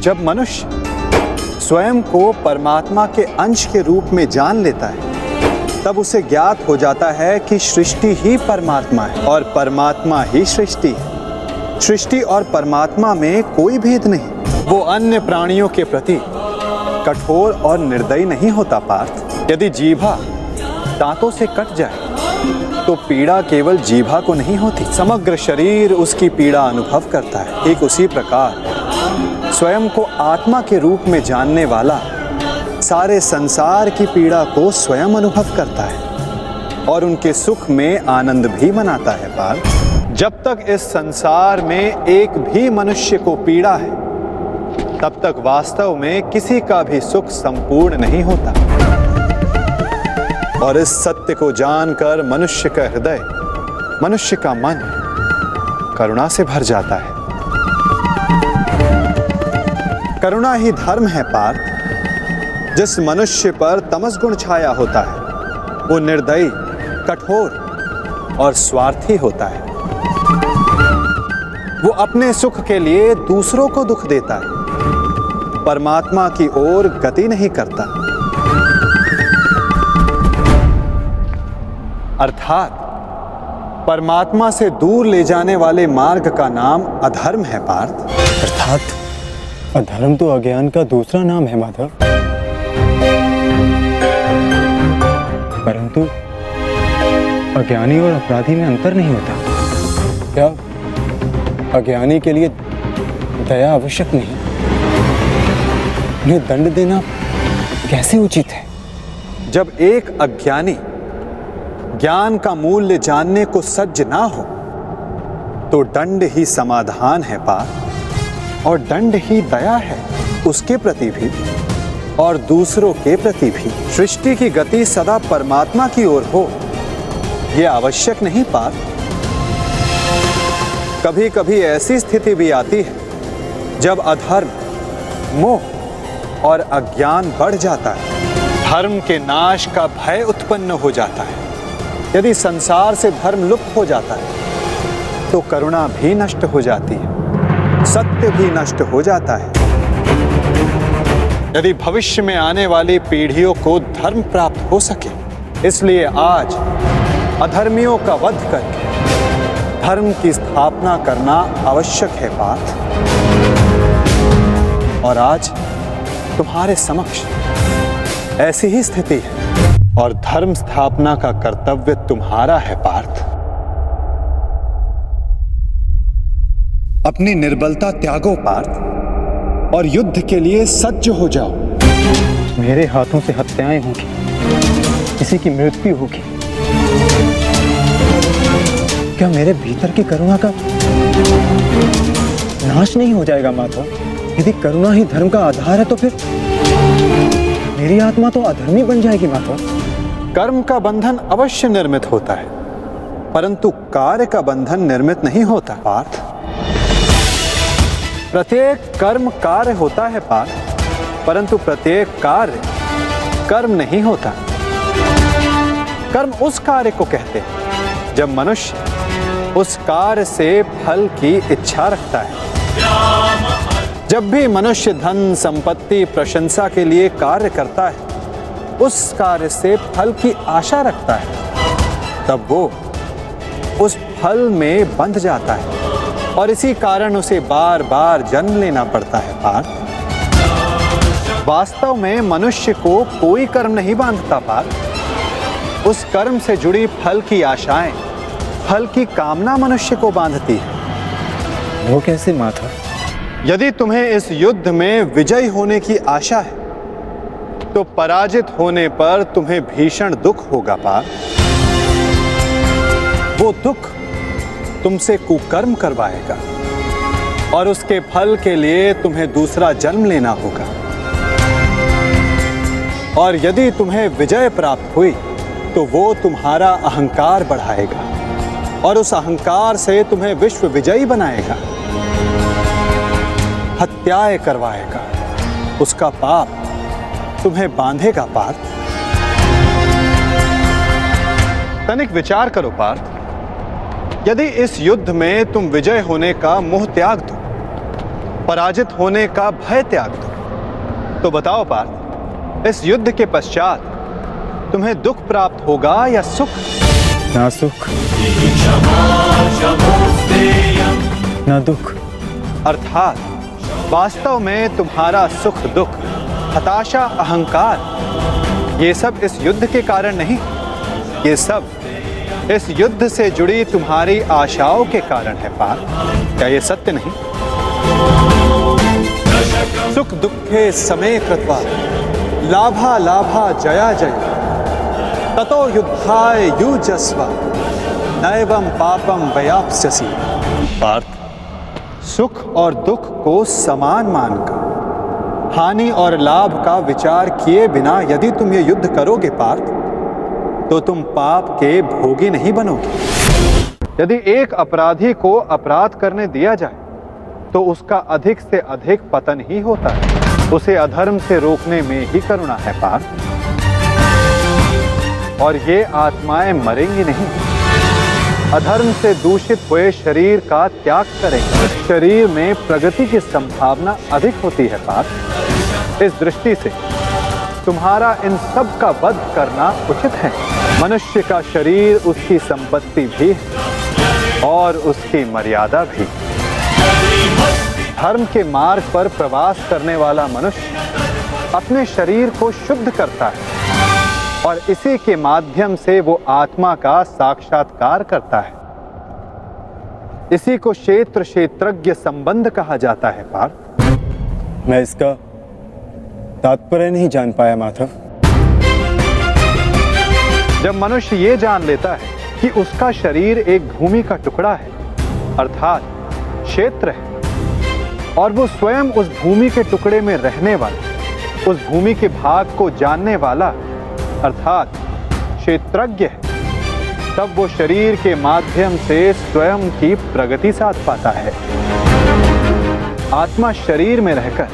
जब मनुष्य स्वयं को परमात्मा के अंश के रूप में जान लेता है, तब उसे ज्ञात हो जाता है कि सृष्टि ही परमात्मा है और परमात्मा ही सृष्टि है। सृष्टि और परमात्मा में कोई भेद नहीं। वो अन्य प्राणियों के प्रति कठोर और निर्दयी नहीं होता पार्थ। यदि जीभा दांतों से कट जाए तो पीड़ा केवल जीभा को नहीं होती, समग्र शरीर उसकी पीड़ा अनुभव करता है। ठीक उसी प्रकार स्वयं को आत्मा के रूप में जानने वाला सारे संसार की पीड़ा को स्वयं अनुभव करता है और उनके सुख में आनंद भी मनाता है पाल जब तक इस संसार में एक भी मनुष्य को पीड़ा है, तब तक वास्तव में किसी का भी सुख संपूर्ण नहीं होता। और इस सत्य को जानकर मनुष्य का हृदय, मनुष्य का मन करुणा से भर जाता है। करुणा ही धर्म है पार्थ। जिस मनुष्य पर तमस गुण छाया होता है, वो निर्दयी, कठोर और स्वार्थी होता है। वो अपने सुख के लिए दूसरों को दुख देता है। परमात्मा की ओर गति नहीं करता। अर्थात, परमात्मा से दूर ले जाने वाले मार्ग का नाम अधर्म है पार्थ। अर्थात अधर्म तो अज्ञान का दूसरा नाम है, माधव। परंतु अज्ञानी और अपराधी में अंतर नहीं होता। क्या अज्ञानी के लिए दया आवश्यक नहीं? उन्हें दंड देना कैसे उचित है? जब एक अज्ञानी ज्ञान का मूल्य जानने को सज्ज ना हो तो दंड ही समाधान है, पार। और दंड ही दया है, उसके प्रति भी, और दूसरों के प्रति भी। सृष्टि की गति सदा परमात्मा की ओर हो यह आवश्यक नहीं पार। कभी कभी ऐसी स्थिति भी आती है, जब अधर्म, मोह और अज्ञान बढ़ जाता है। धर्म के नाश का भय उत्पन्न हो जाता है। यदि संसार से धर्म लुप्त हो जाता है तो करुणा भी नष्ट हो जाती है। सत्य भी नष्ट हो जाता है। यदि भविष्य में आने वाली पीढ़ियों को धर्म प्राप्त हो सके, इसलिए आज अधर्मियों का वध करके धर्म की स्थापना करना आवश्यक है बात। और आज तुम्हारे समक्ष ऐसी ही स्थिति है। और धर्म स्थापना का कर्तव्य तुम्हारा है, पार्थ। अपनी निर्बलता त्यागो पार्थ और युद्ध के लिए सज्ज हो जाओ। मेरे हाथों से हत्याएँ होंगी किसी की मृत्यु होगी। क्या मेरे भीतर की करुणा का नाश नहीं हो जाएगा माता? यदि करुणा ही धर्म का आधार है तो फिर मेरी आत्मा तो अधर्मी बन जाएगी माता। कर्म का बंधन अवश्य निर्मित होता है परंतु कार्य का बंधन निर्मित नहीं होता पार्थ। प्रत्येक कर्म कार्य होता है पार्थ परंतु प्रत्येक कार्य कर्म नहीं होता। कर्म उस कार्य को कहते हैं, जब मनुष्य उस कार्य से फल की इच्छा रखता है। जब भी मनुष्य धन, संपत्ति, प्रशंसा के लिए कार्य करता है, उस कार्य से फल की आशा रखता है, तब वो उस फल में बंध जाता है। और इसी कारण उसे बार बार जन्म लेना पड़ता है पार्थ वास्तव में मनुष्य को कोई कर्म नहीं बांधता पार्थ उस कर्म से जुड़ी फल की आशाएँ फल की कामना मनुष्य को बांधती है। वो कैसे माधव यदि तुम्हें इस युद्ध में विजय होने की आशा है तो पराजित होने पर तुम्हें भीषण दुख होगा पार। वो दुख तुमसे कुकर्म करवाएगा और उसके फल के लिए तुम्हें दूसरा जन्म लेना होगा। और यदि तुम्हें विजय प्राप्त हुई तो वो तुम्हारा अहंकार बढ़ाएगा और उस अहंकार से तुम्हें विश्व विजयी बनाएगा। हत्याएँ करवाएगा, उसका पाप तुम्हें बांधेगा, पार्थ। तनिक विचार करो, पार्थ। यदि इस युद्ध में तुम विजय होने का मोह त्याग दो पराजित होने का भय त्याग दो तो बताओ पार्थ इस युद्ध के पश्चात तुम्हें दुख प्राप्त होगा या सुख? ना सुख। ना दुख। अर्थात वास्तव में तुम्हारा सुख दुख हताशा अहंकार ये सब इस युद्ध के कारण नहीं ये सब इस युद्ध से जुड़ी तुम्हारी आशाओं के कारण है पार्थ क्या ये सत्य नहीं? सुख दुखे समय कृत्वा लाभा लाभा जया जय। ततो युद्धाय युजस्व नैवम पापम वयाप्स्यसि। पार्थ। सुख और दुख को समान मानकर। हानि और लाभ का विचार किए बिना यदि तुम ये युद्ध करोगे पार्थ तो तुम पाप के भोगी नहीं बनोगे। यदि एक अपराधी को अपराध करने दिया जाए तो उसका अधिक से अधिक पतन ही होता है। उसे अधर्म से रोकने में ही करुणा है पार्थ और ये आत्माएँ मरेंगी नहीं। अधर्म से दूषित हुए शरीर का त्याग करेंगे शरीर में प्रगति की संभावना अधिक होती है पार्थ इस दृष्टि से तुम्हारा इन सब का वध करना उचित है। मनुष्य का शरीर, उसकी संपत्ति भी और उसकी मर्यादा भी। धर्म के मार्ग पर प्रवास करने वाला मनुष्य अपने शरीर को शुद्ध करता है और इसी के माध्यम से वो आत्मा का साक्षात्कार करता है। इसी को क्षेत्र, क्षेत्रज्ञ संबंध कहा जाता है, पार्थ। मैं इसका तात्पर्य नहीं जान पाया, माधव। जब मनुष्य ये जान लेता है कि उसका शरीर एक भूमि का टुकड़ा है, अर्थात क्षेत्र है, और वो स्वयं उस भूमि के टुकड़े में रहने वाला, उस भूमि के भाग को जानने वाला, अर्थात क्षेत्रज्ञ है, तब वो शरीर के माध्यम से स्वयं की प्रगति साध पाता है। आत्मा शरीर में रहकर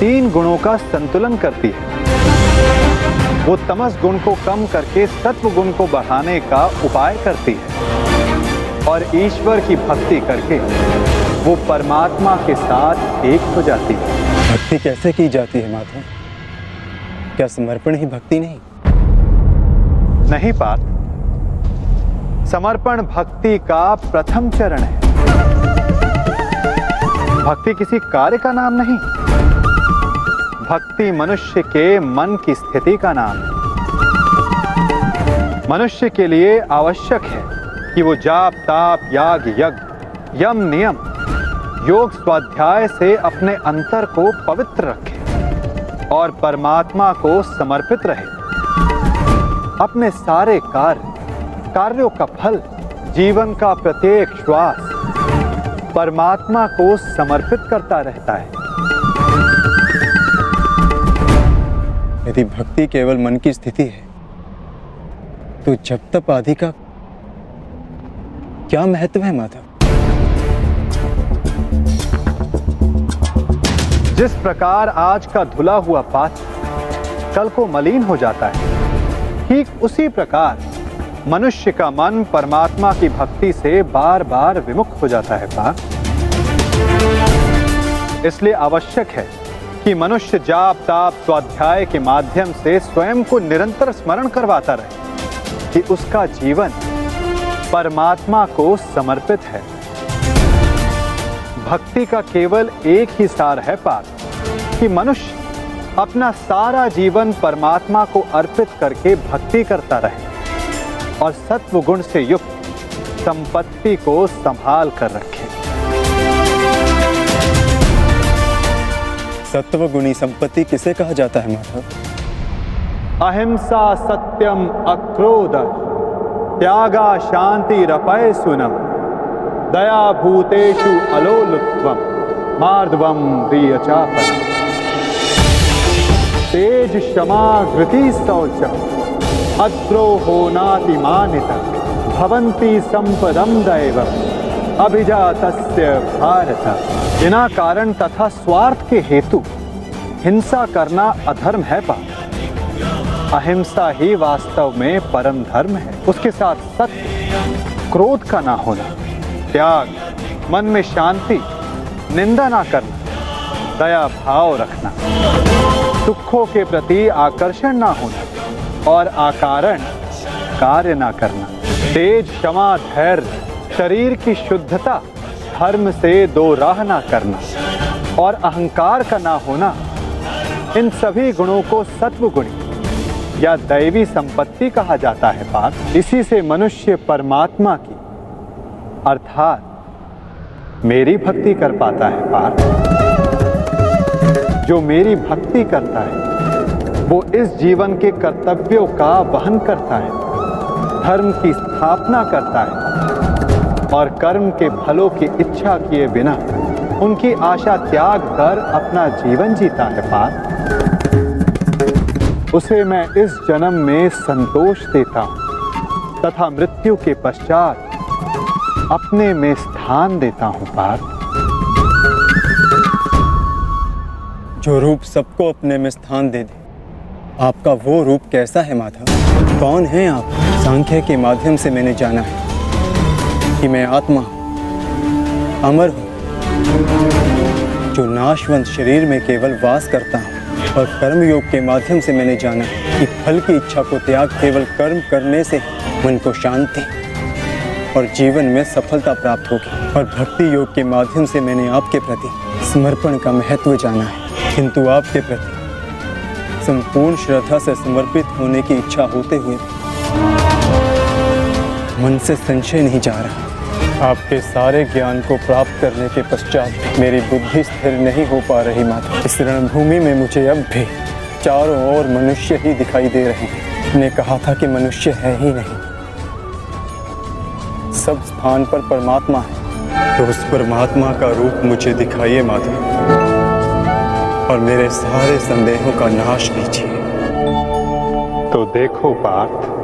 तीन गुणों का संतुलन करती है। वो तमस गुण को कम करके सत्व गुण को बढ़ाने का उपाय करती है और ईश्वर की भक्ति करके वो परमात्मा के साथ एक हो जाती है। भक्ति कैसे की जाती है माधव? क्या समर्पण ही भक्ति नहीं? नहीं पार्थ समर्पण भक्ति का प्रथम चरण है। भक्ति किसी कार्य का नाम नहीं। भक्ति मनुष्य के मन की स्थिति का नाम है। मनुष्य के लिए आवश्यक है कि वो जाप, ताप, याग, यज्ञ, यम नियम, योग स्वाध्याय से अपने अंतर को पवित्र रखे और परमात्मा को समर्पित रहे। अपने सारे कार्य, कार्यों का फल, जीवन का प्रत्येक श्वास परमात्मा को समर्पित करता रहता है। यदि भक्ति केवल मन की स्थिति है तो जब तक आदि का क्या महत्व है माधव? जिस प्रकार आज का धुला हुआ पात्र कल को मलिन हो जाता है, ठीक उसी प्रकार मनुष्य का मन परमात्मा की भक्ति से बार बार विमुख हो जाता है पार्थ इसलिए आवश्यक है कि मनुष्य जाप, ताप, स्वाध्याय के माध्यम से स्वयं को निरंतर स्मरण करवाता रहे कि उसका जीवन परमात्मा को समर्पित है। भक्ति का केवल एक ही सार है पार्थ कि मनुष्य अपना सारा जीवन परमात्मा को अर्पित करके भक्ति करता रहे और सत्व गुण से युक्त संपत्ति को संभाल कर रखे। सत्व गुणी संपत्ति किसे कहा जाता है माधव अहिंसा सत्यम अक्रोध, त्यागा शांति रपय सुनम, दया भूतेषु अलोलुत्वम मार्दवम प्रिय चापन तेज क्षमा धृति शौच अद्रोहो नातिमानित भवंती संपदम दैव अभिजातस्य भारत बिना कारण तथा स्वार्थ के हेतु हिंसा करना अधर्म है पाप। अहिंसा ही वास्तव में परम धर्म है। उसके साथ सत्य, क्रोध का ना होना, त्याग, मन में शांति, निंदा ना करना, दया भाव रखना, दुखों के प्रति आकर्षण ना होना और आकारण कार्य ना करना। तेज क्षमा, धैर्य, शरीर की शुद्धता धर्म से दो राह ना करना और अहंकार का ना होना, इन सभी गुणों को सत्व गुणी या दैवी संपत्ति कहा जाता है पार्थ इसी से मनुष्य परमात्मा की, अर्थात मेरी भक्ति कर पाता है पार्थ जो मेरी भक्ति करता है, वो इस जीवन के कर्तव्यों का वहन करता है, धर्म की स्थापना करता है। और कर्म के फलों की इच्छा किए बिना उनकी आशा त्याग कर अपना जीवन जीता है पार उसे मैं इस जन्म में संतोष देता हूँ तथा मृत्यु के पश्चात अपने में स्थान देता हूँ पार जो रूप सबको अपने में स्थान दे दे, आपका वो रूप कैसा है माधव कौन है आप? सांख्य के माध्यम से मैंने जाना है। कि मैं आत्मा, अमर हूँ, जो नाशवंत शरीर में केवल वास करता हूँ और कर्म योग के माध्यम से मैंने जाना कि फल की इच्छा को त्याग केवल कर्म करने से मन को शांति और जीवन में सफलता प्राप्त होगी। और भक्ति योग के माध्यम से मैंने आपके प्रति समर्पण का महत्व जाना है। किंतु आपके प्रति संपूर्ण श्रद्धा से समर्पित होने की इच्छा होते हुए मन से संशय नहीं जा रहा। आपके सारे ज्ञान को प्राप्त करने के पश्चात मेरी बुद्धि स्थिर नहीं हो पा रही माता। इस रणभूमि में मुझे अब भी चारों ओर मनुष्य ही दिखाई दे रहे हैं। ने कहा था कि मनुष्य है ही नहीं। सब स्थान पर परमात्मा है। तो उस परमात्मा का रूप मुझे दिखाइए माता। और मेरे सारे संदेहों का नाश कीजिए। तो देखो पार्थ